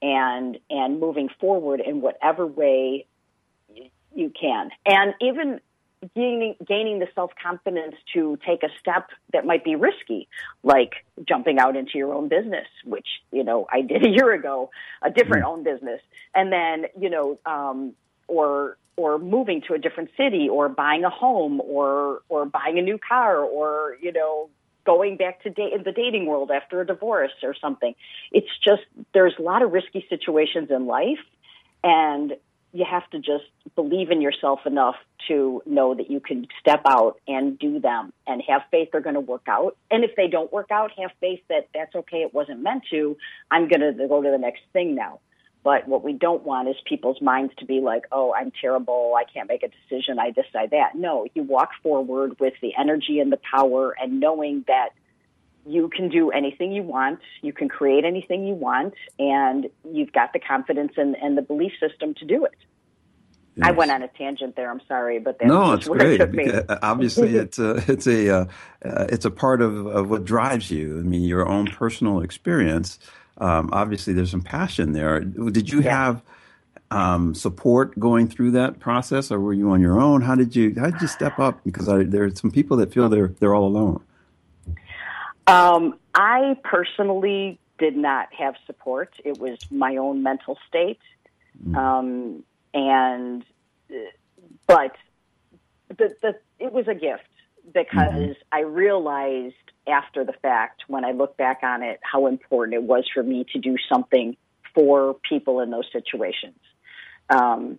B: and and moving forward in whatever way you can. And even gaining, gaining the self confidence to take a step that might be risky, like jumping out into your own business, which you know I did a year ago, a different mm-hmm. own business, and then you know, um, or or moving to a different city, or buying a home, or or buying a new car, or you know. Going back to date in the dating world after a divorce or something. It's just, there's a lot of risky situations in life. And you have to just believe in yourself enough to know that you can step out and do them and have faith they're going to work out. And if they don't work out, have faith that that's okay, it wasn't meant to. I'm going to go to the next thing now. But what we don't want is people's minds to be like, oh, I'm terrible. I can't make a decision. I this, I that. No, you walk forward with the energy and the power and knowing that you can do anything you want, you can create anything you want, and you've got the confidence and, and the belief system to do it. Yes. I went on a tangent there. I'm sorry, but that's
A: no, it's *laughs* great. It obviously, it's a it's a uh, uh, it's a part of, of what drives you. I mean, your own personal experience. Um, obviously, there's some passion there. Did you yeah. have um, support going through that process, or were you on your own? How did you how did you step up? Because I, there are some people that feel they're they're all alone.
B: Um, I personally did not have support. It was my own mental state. Mm. Um, and, but the, the, it was a gift because mm-hmm. I realized after the fact, when I look back on it, how important it was for me to do something for people in those situations. Um,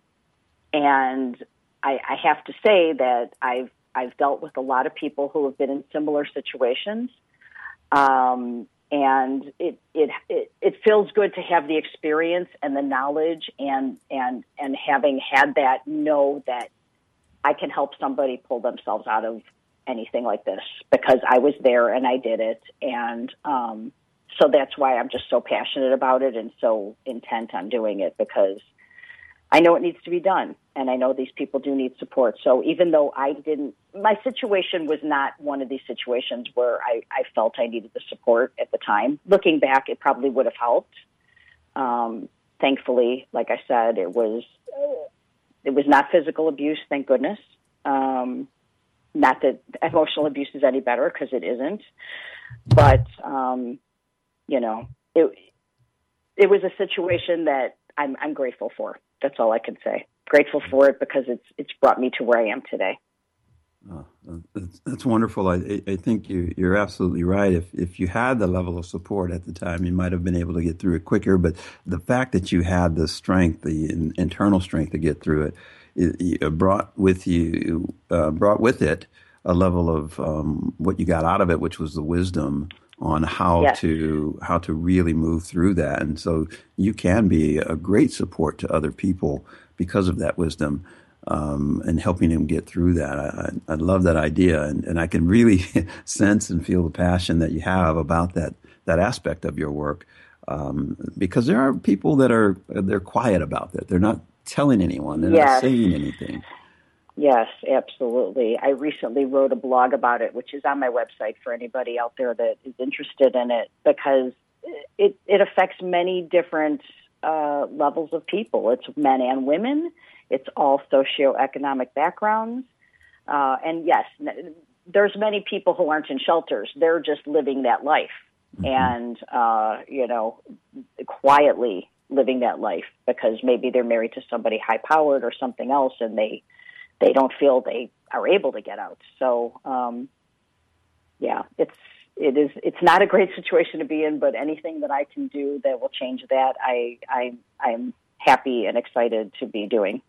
B: and I, I have to say that I've I've dealt with a lot of people who have been in similar situations, um, and it, it it it feels good to have the experience and the knowledge and and and having had that know that I can help somebody pull themselves out of anything like this because I was there and I did it and um so that's why I'm just so passionate about it and so intent on doing it because I know it needs to be done, and I know these people do need support. So even though I didn't, my situation was not one of these situations where I, I felt I needed the support at the time. Looking back, it probably would have helped. Um, thankfully, like I said, it was it was not physical abuse, thank goodness. Um, not that emotional abuse is any better because it isn't, but um, you know, it it was a situation that I'm I'm grateful for. That's all I can say. Grateful for it because it's it's brought me to where I am today.
A: Oh, that's, that's, wonderful. I, I think you, you're absolutely right. If if you had the level of support at the time, you might have been able to get through it quicker. But the fact that you had the strength, the in, internal strength to get through it, brought with you uh, brought with it a level of um, what you got out of it, which was the wisdom on how yes. to how to really move through that. And so you can be a great support to other people because of that wisdom um, and helping them get through that. I, I, love that idea, and, and I can really *laughs* sense and feel the passion that you have about that that aspect of your work. Um, because there are people that are they're quiet about that. They're not telling anyone. They're yes. not saying anything.
B: Yes, absolutely. I recently wrote a blog about it, which is on my website for anybody out there that is interested in it, because it it affects many different uh, levels of people. It's men and women. It's all socioeconomic backgrounds. Uh, and yes, there's many people who aren't in shelters. They're just living that life mm-hmm. and, uh, you know, quietly living that life because maybe they're married to somebody high powered or something else and they, they don't feel they are able to get out. So, um, yeah, it's, it is, it's not a great *laughs* situation to be in, but anything that I can do that will change that, I, I, I'm happy and excited to be doing.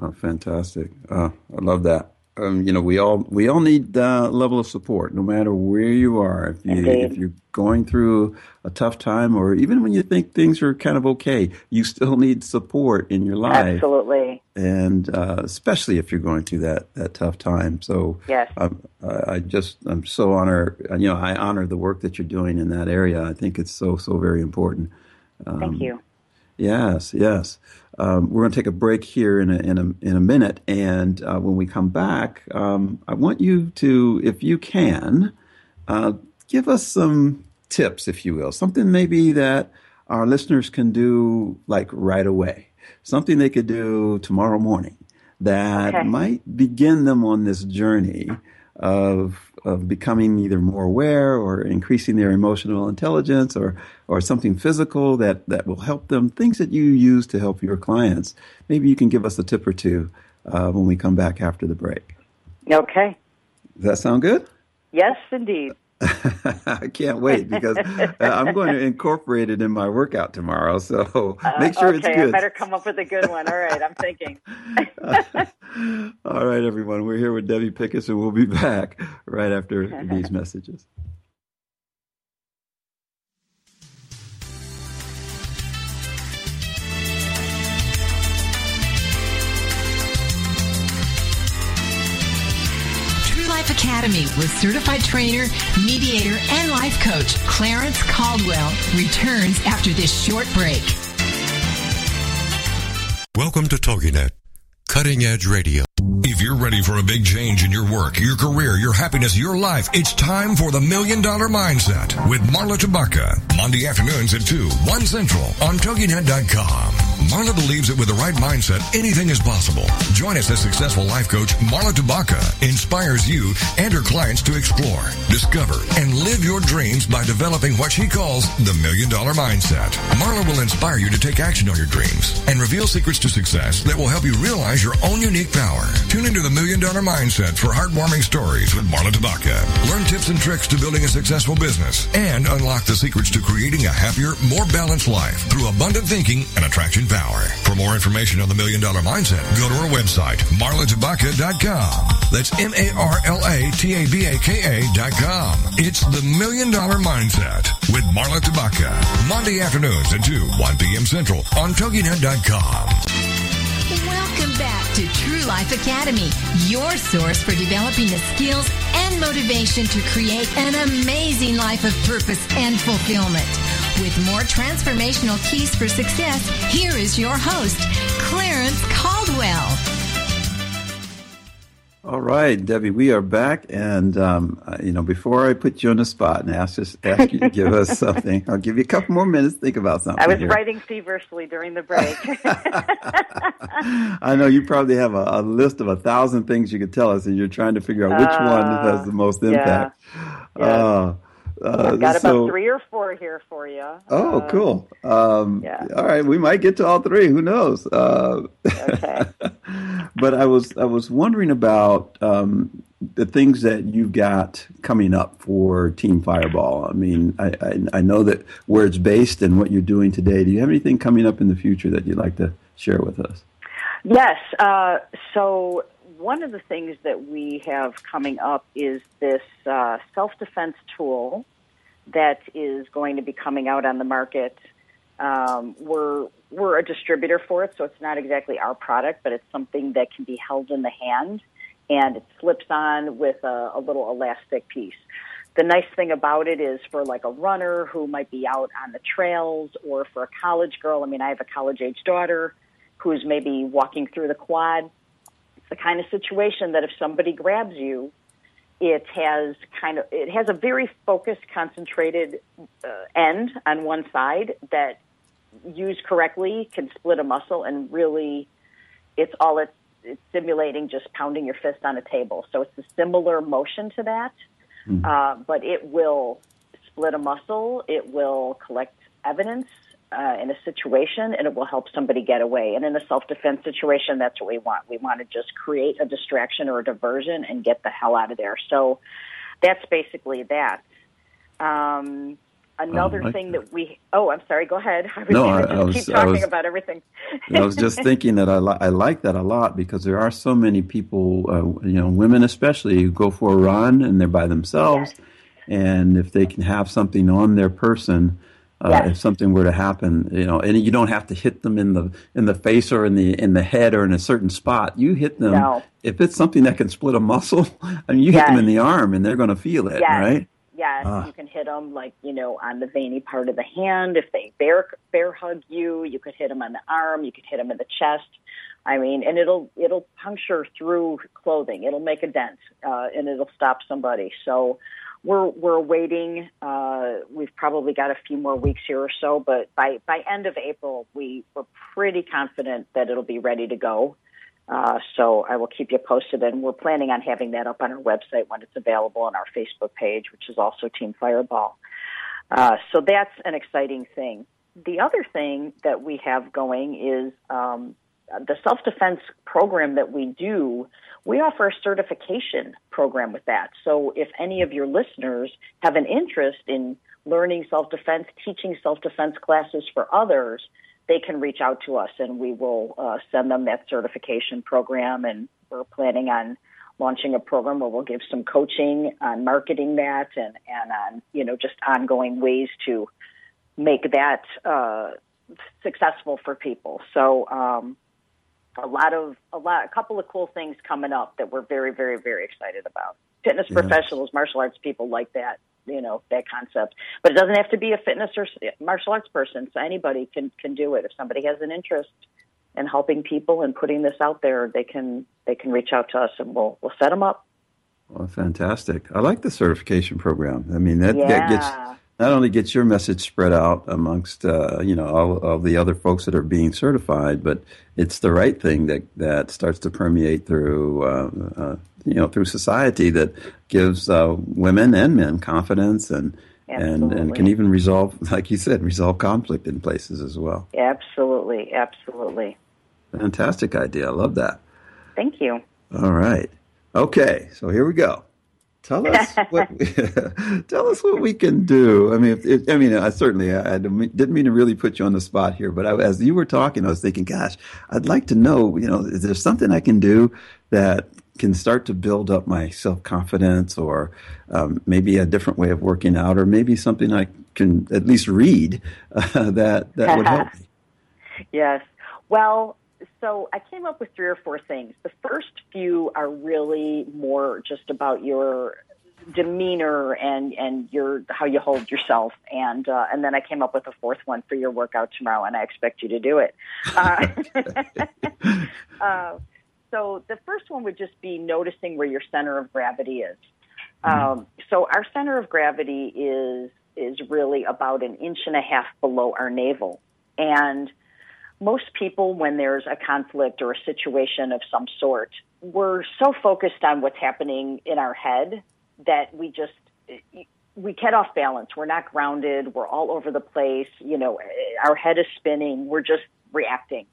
A: Oh, fantastic! Uh, I love that. Um, you know, we all we all need that level of support, no matter where you are. If you if you're going through a tough time, or even when you think things are kind of okay, you still *laughs* need support in your life.
B: Absolutely.
A: And uh, especially if you're going through that that tough time. So
B: yes,
A: um, I just I'm so honored. You know, I honor the work that you're doing in that area. I think it's so so very important.
B: Um, Thank you.
A: Yes, yes. Um, we're going to take a break here in a, in a, in a minute. And uh, when we come back, um, I want you to, if you can, uh, give us some tips, if you will, something maybe that our listeners can do like right away, something they could do tomorrow morning that okay. might begin them on this journey of of becoming either more aware or increasing their emotional intelligence or or something physical that that will help them things that you use to help your clients. Maybe you can give us a tip or two uh, when we come back after the break.
B: Okay.
A: Does that sound good?
B: Yes indeed *laughs*
A: I can't wait because uh, I'm going to incorporate it in my workout tomorrow. So uh, make sure
B: okay,
A: it's good.
B: I better come up with a good one. All right, I'm thinking. *laughs*
A: All right, everyone. We're here with Debbie Pickus, and we'll be back right after *laughs* these messages.
C: Academy with certified trainer, mediator, and life coach Clarence Caldwell returns after this short break.
E: Welcome to TogiNet, cutting edge radio. If you're ready for a big change in your work, your career, your happiness, your life, it's time for the Million Dollar Mindset with Marla Tabaka. Monday afternoons at 2, 1 Central on TogiNet.com. Marla believes that with the right mindset, anything is possible. Join us as successful life coach Marla Tabaka inspires you and her clients to explore, discover, and live your dreams by developing what she calls the million dollar mindset. Marla will inspire you to take action on your dreams and reveal secrets to success that will help you realize your own unique power. Tune into the million dollar mindset for heartwarming stories with Marla Tabaka. Learn tips and tricks to building a successful business and unlock the secrets to creating a happier, more balanced life through abundant thinking and attraction power. For more information on the Million Dollar Mindset, go to our website, marlatabaka.com. That's M-A-R-L-A-T-A-B-A-K-A dot com. It's the Million Dollar Mindset with Marla Tabaka. Monday afternoons at 2, 1 p.m. Central on TogiNet.com.
C: Welcome back to True Life Academy, your source for developing the skills and motivation to create an amazing life of purpose and fulfillment. With more transformational keys for success, here is your host, Clarence Caldwell.
A: All right, Debbie, we are back, and um, uh, you know, before I put you on the spot and ask us, ask you to give us *laughs* something, I'll give you a couple more minutes to think about something.
B: I was
A: here.
B: writing feverishly during the break. *laughs*
A: I know you probably have a, a, list of a thousand things you could tell us, and you're trying to figure out which uh, one has the most impact.
B: Yeah. Uh, uh, I've got so, about three or four here for you.
A: Oh, uh, cool. Um, yeah. All right, we might get to all three. Who knows? Uh, okay. *laughs* but I was I was wondering about um, the things that you've got coming up for Team Fireball. I mean, I, I, I know that where it's based and what you're doing today. Do you have anything coming up in the future that you'd like to share with us?
B: Yes. Uh, so one of the things that we have coming up is this uh, self defense tool that is going to be coming out on the market. Um, we're we're a distributor for it, so it's not exactly our product, but it's something that can be held in the hand and it slips on with a, a little elastic piece. The nice thing about it is for like a runner who might be out on the trails or for a college girl. I mean, I have a college age daughter who's maybe walking through the quad. The kind of situation that if somebody grabs you, it has kind of it has a very focused, concentrated uh, end on one side that, used correctly, can split a muscle and really, it's all it's it's simulating just pounding your fist on a table. So it's a similar motion to that, mm-hmm. uh, but it will split a muscle. It will collect evidence uh, in a situation and it will help somebody get away. And in a self defense situation, that's what we want. We want to just create a distraction or a diversion and get the hell out of there. So that's basically that. Um, another like thing that. we oh i'm sorry go ahead *laughs*
A: i was no, I,
B: I was, keep talking was, about everything
A: i was just *laughs* thinking that I, li- I like that a lot because there are so many people uh, you know women especially who go for a run and they're by themselves yes. and if they can have something on their person uh, yes. If something were to happen, you know, and you don't have to hit them in the in the face or in the in the head or in a certain spot. You hit them no. if it's something that can split a muscle. *laughs* I mean, you yes. hit them in the arm, and they're going to feel it,
B: yes.
A: right?
B: Yes, uh. you can hit them like you know on the veiny part of the hand. If they bear bear hug you, you could hit them on the arm. You could hit them in the chest. I mean, and it'll it'll puncture through clothing. It'll make a dent, uh, and it'll stop somebody. So we're we're waiting. Uh, we've probably got a few more weeks here or so, but by by end of April, we we're pretty confident that it'll be ready to go. Uh, so I will keep you posted, and we're planning on having that up on our website when it's available on our Facebook page, which is also Team Fireball. Uh, so that's an exciting thing. The other thing that we have going is um, the self defense program that we do, we offer a certification program with that. So if any of your listeners have an interest in learning self defense, teaching self defense classes for others, they can reach out to us and we will uh, send them that certification program. And we're planning on launching a program where we'll give some coaching on marketing that and, and on, you know, just ongoing ways to make that uh, successful for people. So, um, a lot of a lot a couple of cool things coming up that we're very very very excited about. Fitness yes. professionals martial arts people like that you know that concept. But it doesn't have to be a fitness or martial arts person. So anybody can can do it. If somebody has an interest in helping people and putting this out there they can they can reach out to us and we'll we'll set them up.
A: Well fantastic. I like the certification program. I mean that, yeah. that gets not only gets your message spread out amongst uh, you know all, all the other folks that are being certified, but it's the right thing that that starts to permeate through uh, uh, you know through society that gives uh, women and men confidence and. And, and can even resolve, *laughs* like you said, resolve conflict in places as well.
B: Absolutely, absolutely.
A: Fantastic idea. I love that.
B: Thank you.
A: All right. Okay, so here we go. Tell us what *laughs* *laughs* tell us what we can do. I mean, if, I mean, I certainly I, I, didn't mean to really put you on the spot here, but I, as you were talking, I was thinking, gosh, I'd like to know. You know, is there something I can do that can start to build up my self confidence, or um, maybe a different way of working out, or maybe something I can at least read uh, *laughs* that that would help me.
B: Yes. Well, so I came up with three or four things. The first few are really more just about your demeanor and and your how you hold yourself and uh, and then I came up with a fourth one for your workout tomorrow and I expect you to do it. Uh, *laughs* uh, so the first one would just be noticing where your center of gravity is. Mm-hmm. Um, so our center of gravity is is really about an inch and a half below our navel and most people, when there's a conflict or a situation of some sort, we're so focused on what's happening in our head that we just we get off balance. We're not grounded. We're all over the place. You know, our head is spinning. We're just reacting.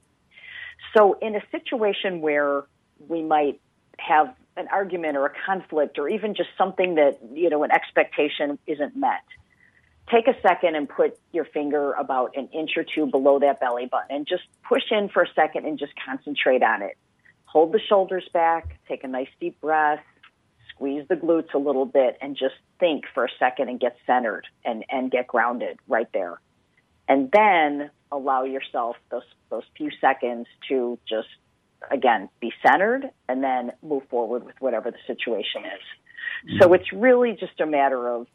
B: So, in a situation where we might have an argument or a conflict or even just something that, you know, an expectation isn't met, take a second and put your finger about an inch or two below that belly button and just push in for a second and just concentrate on it. Hold the shoulders back, take a nice deep breath, squeeze the glutes a little bit, and just think for a second and get centered and, and get grounded right there. And then allow yourself those, those few seconds to just, again, be centered and then move forward with whatever the situation is. So mm-hmm. it's really just a matter of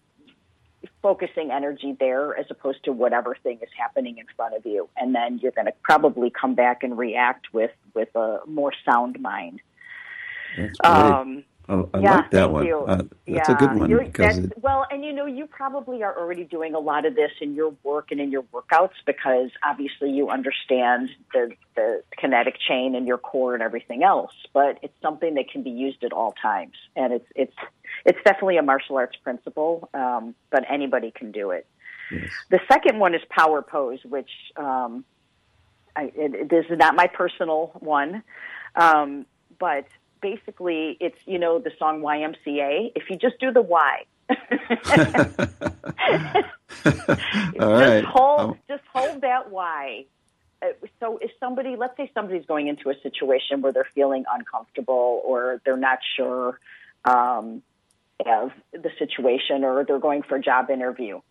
B: focusing energy there as opposed to whatever thing is happening in front of you. And then you're going to probably come back and react with with a more sound mind.
A: Um, I, I yeah, like that one. Uh, that's yeah. a good one. because
B: it... Well, and you know, you probably are already doing a lot of this in your work and in your workouts because obviously you understand the, the kinetic chain and your core and everything else. But it's something that can be used at all times, and it's it's it's definitely a martial arts principle, um, but anybody can do it. Yes. The second one is power pose, which um, I, it, this is not my personal one, um, but basically it's you know the song YMCA. If you just do the Y. *laughs* *laughs*
A: All right.
B: Just hold, just hold that Y. Uh, so if somebody, let's say somebody's going into a situation where they're feeling uncomfortable or they're not sure um, of the situation or they're going for a job interview,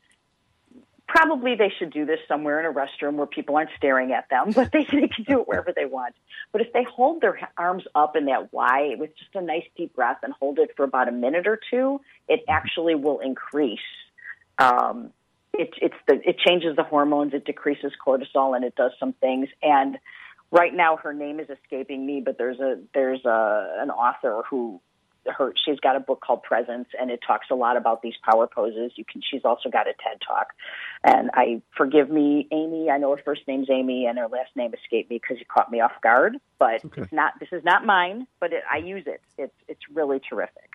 B: probably they should do this somewhere in a restroom where people aren't staring at them, *laughs* but they, they can do it wherever they want. But if they hold their arms up in that Y with just a nice deep breath and hold it for about a minute or two, it actually will increase. Um, it, it's the, it changes the hormones, it decreases cortisol, and it does some things. And right now, her name is escaping me, but there's a there's a an author who her she's got a book called Presence, and it talks a lot about these power poses. You can she's also got a TED talk, and I forgive me, Amy. I know her first name's Amy, and her last name escaped me because you caught me off guard. But okay. it's not this is not mine, but it, I use it. It's it's really terrific.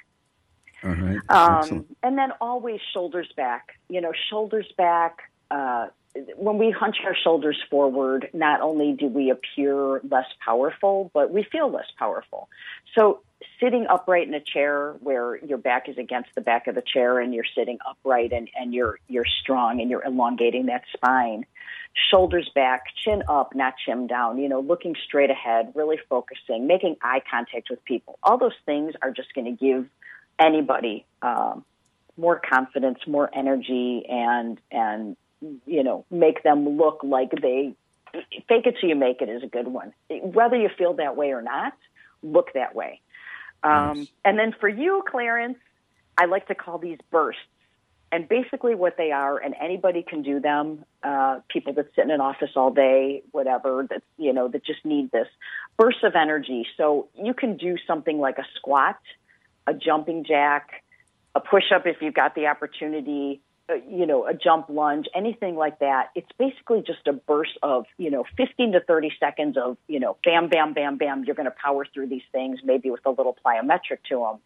A: All right.
B: Um, and then always shoulders back. You know, shoulders back. Uh, when we hunch our shoulders forward, not only do we appear less powerful, but we feel less powerful. So sitting upright in a chair where your back is against the back of the chair and you're sitting upright and, and you're you're strong and you're elongating that spine. Shoulders back, chin up, not chin down, you know, looking straight ahead, really focusing, making eye contact with people. All those things are just going to give anybody um, more confidence, more energy, and and you know, make them look like they fake it till you make it is a good one. Whether you feel that way or not, look that way. Um, nice. And then for you, Clarence, I like to call these bursts. And basically, what they are, and anybody can do them. Uh, people that sit in an office all day, whatever, that you know, that just need this burst of energy. So you can do something like a squat, a jumping jack, a push up if you've got the opportunity, Uh, you know, a jump lunge, anything like that. It's basically just a burst of, you know, 15 to 30 seconds of, you know, bam, bam, bam, bam. You're going to power through these things, maybe with a little plyometric to them.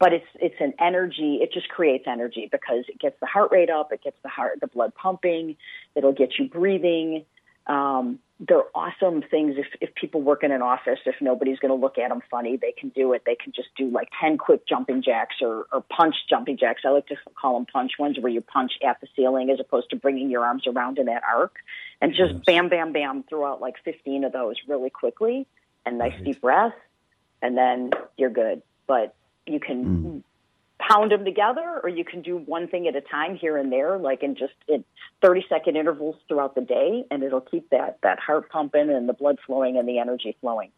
B: But it's it's an energy. It just creates energy because it gets the heart rate up. It gets the heart, the blood pumping. It'll get you breathing. Um, they're awesome things if, if people work in an office, if nobody's going to look at them funny, they can do it. They can just do like 10 quick jumping jacks or, or punch jumping jacks. I like to call them punch ones where you punch at the ceiling as opposed to bringing your arms around in that arc and just yes. bam, bam, bam, throw out like 15 of those really quickly and nice right. deep breath. And then you're good. But you can mm pound them together or you can do one thing at a time here and there like in just in 30 second intervals throughout the day and it'll keep that that heart pumping and the blood flowing and the energy flowing.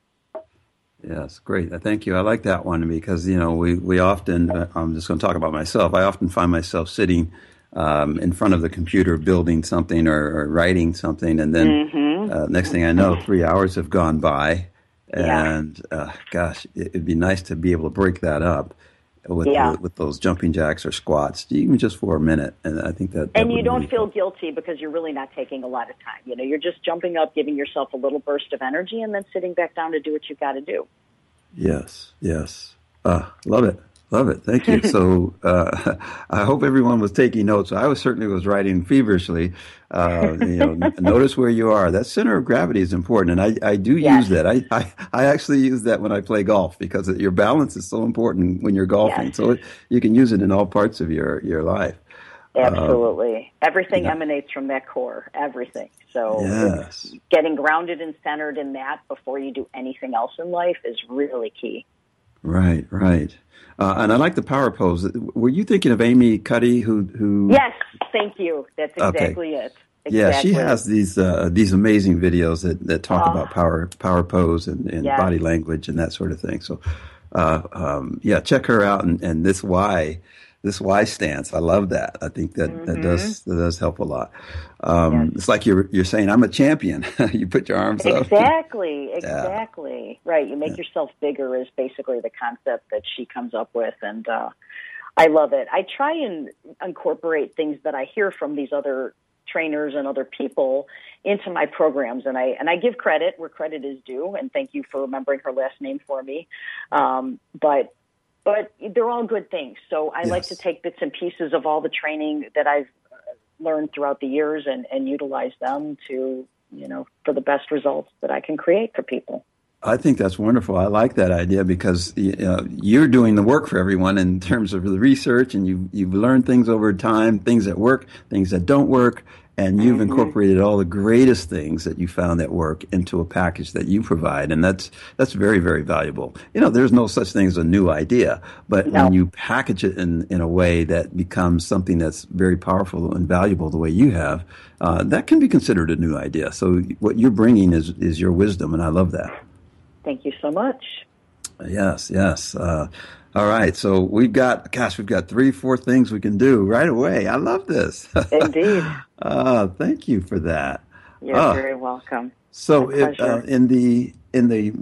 A: Yes great. Thank you. I like that one because you know we we often uh, i'm just going to talk about myself. I often find myself sitting um, in front of the computer building something or, or writing something and then mm-hmm. uh, next thing i know three hours have gone by and yeah. uh, gosh it, it'd be nice to be able to break that up with
B: Yeah.
A: the, with those jumping jacks or squats, even just for a minute. And I think that, that
B: and you don't
A: really
B: feel guilty because you're really not taking a lot of time. You know, you're just jumping up, giving yourself a little burst of energy, and then sitting back down to do what you've got to do.
A: Yes, yes. Uh, love it. Love it. Thank you. so uh, *laughs* I hope everyone was taking notes. I was certainly was writing feverishly. Uh, you know, notice where you are. That center of gravity is important, and I, I do
B: Yes.
A: use that. I, I, I actually use that when I play golf because your balance is so important when you're golfing.
B: Yes.
A: So it, you can use it in all parts of your, your life.
B: Absolutely. Everything
A: yeah.
B: emanates from that core, everything. So
A: Yes.
B: getting grounded and centered in that before you do anything else in life is really key.
A: Right, right. Uh, and I like the power pose. Were you thinking of Amy Cuddy, who who
B: Yes, thank you. That's
A: Okay.
B: exactly it.
A: Yeah, she has these uh, these amazing videos that, that talk
B: Oh.
A: about power power pose and, and
B: Yes.
A: body language and that sort of thing. So, uh, um, yeah, check her out and, and this Y this Y stance. I love that. I think that that does that does help a lot. Um,
B: Mm-hmm. Yes.
A: It's like you're you're saying I'm a champion. *laughs* you put your arms up.
B: Exactly, *laughs* exactly. Right. You make yourself bigger is basically the concept that she comes up with and uh I love it. I try and incorporate things that I hear from these other trainers and other people into my programs and I and I give credit where credit is due and thank you for remembering her last name for me. Um but but they're all good things. So I like to take bits and pieces of all the training that I've uh, learned throughout the years and, and utilize them to, you know, for the best results that I can create for people.
A: I think that's wonderful. I like that idea because you uh, know, you're doing the work for everyone in terms of the research, and you you've learned things over time, things that work, things that don't work, and you've incorporated all the greatest things that you found that work into a package that you provide, and that's that's very very valuable. You know, there's no such thing as a new idea, but
B: No.
A: when you package it in in a way that becomes something that's very powerful and valuable, the way you have, uh, that can be considered a new idea. So what you're bringing is is your wisdom, and I love that.
B: Thank you so much.
A: Yes, yes. Uh, all right. So we've got, gosh, we've got three, four things we can do right away. I love this.
B: Indeed. *laughs*
A: uh, thank you for that.
B: You're
A: Ah.
B: very welcome.
A: So if, uh, in the in the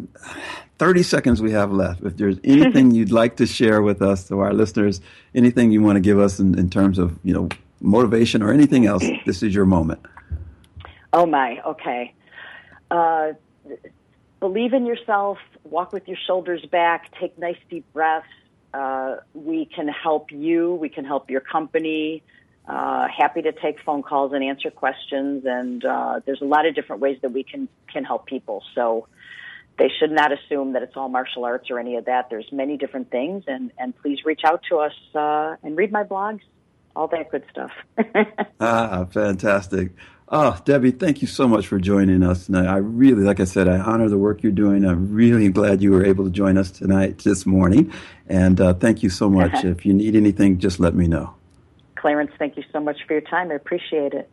A: 30 seconds we have left, if there's anything *laughs* you'd like to share with us, to our listeners, anything you want to give us in, in terms of, you know, motivation or anything else, this is your moment.
B: Oh my, okay. Uh, believe in yourself, walk with your shoulders back, take nice deep breaths. Uh, we can help you, we can help your company. Uh, happy to take phone calls and answer questions, and uh, there's a lot of different ways that we can can help people. So they should not assume that it's all martial arts or any of that. There's many different things, and and please reach out to us uh, and read my blogs, all that good stuff. *laughs*
A: Ah, fantastic. Oh, Debbie, thank you so much for joining us. And I really, like I said, I honor the work you're doing. I'm really glad you were able to join us tonight, this morning. And uh, thank you so much. *laughs* if you need anything, just let me know.
B: Clarence, thank you so much for your time. I appreciate it.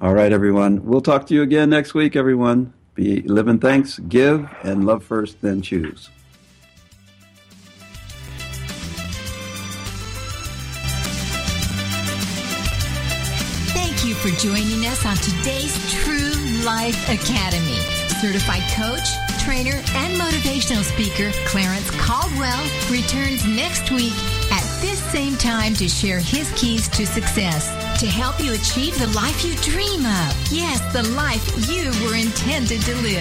A: All right, everyone. We'll talk to you again next week, everyone. Be live in thanks, give, and love first, then choose.
C: For joining us on today's True Life Academy. Certified coach, trainer, and motivational speaker Clarence Caldwell returns next week at this same time to share his keys to success to help you achieve the life you dream of. Yes, the life you were intended to live.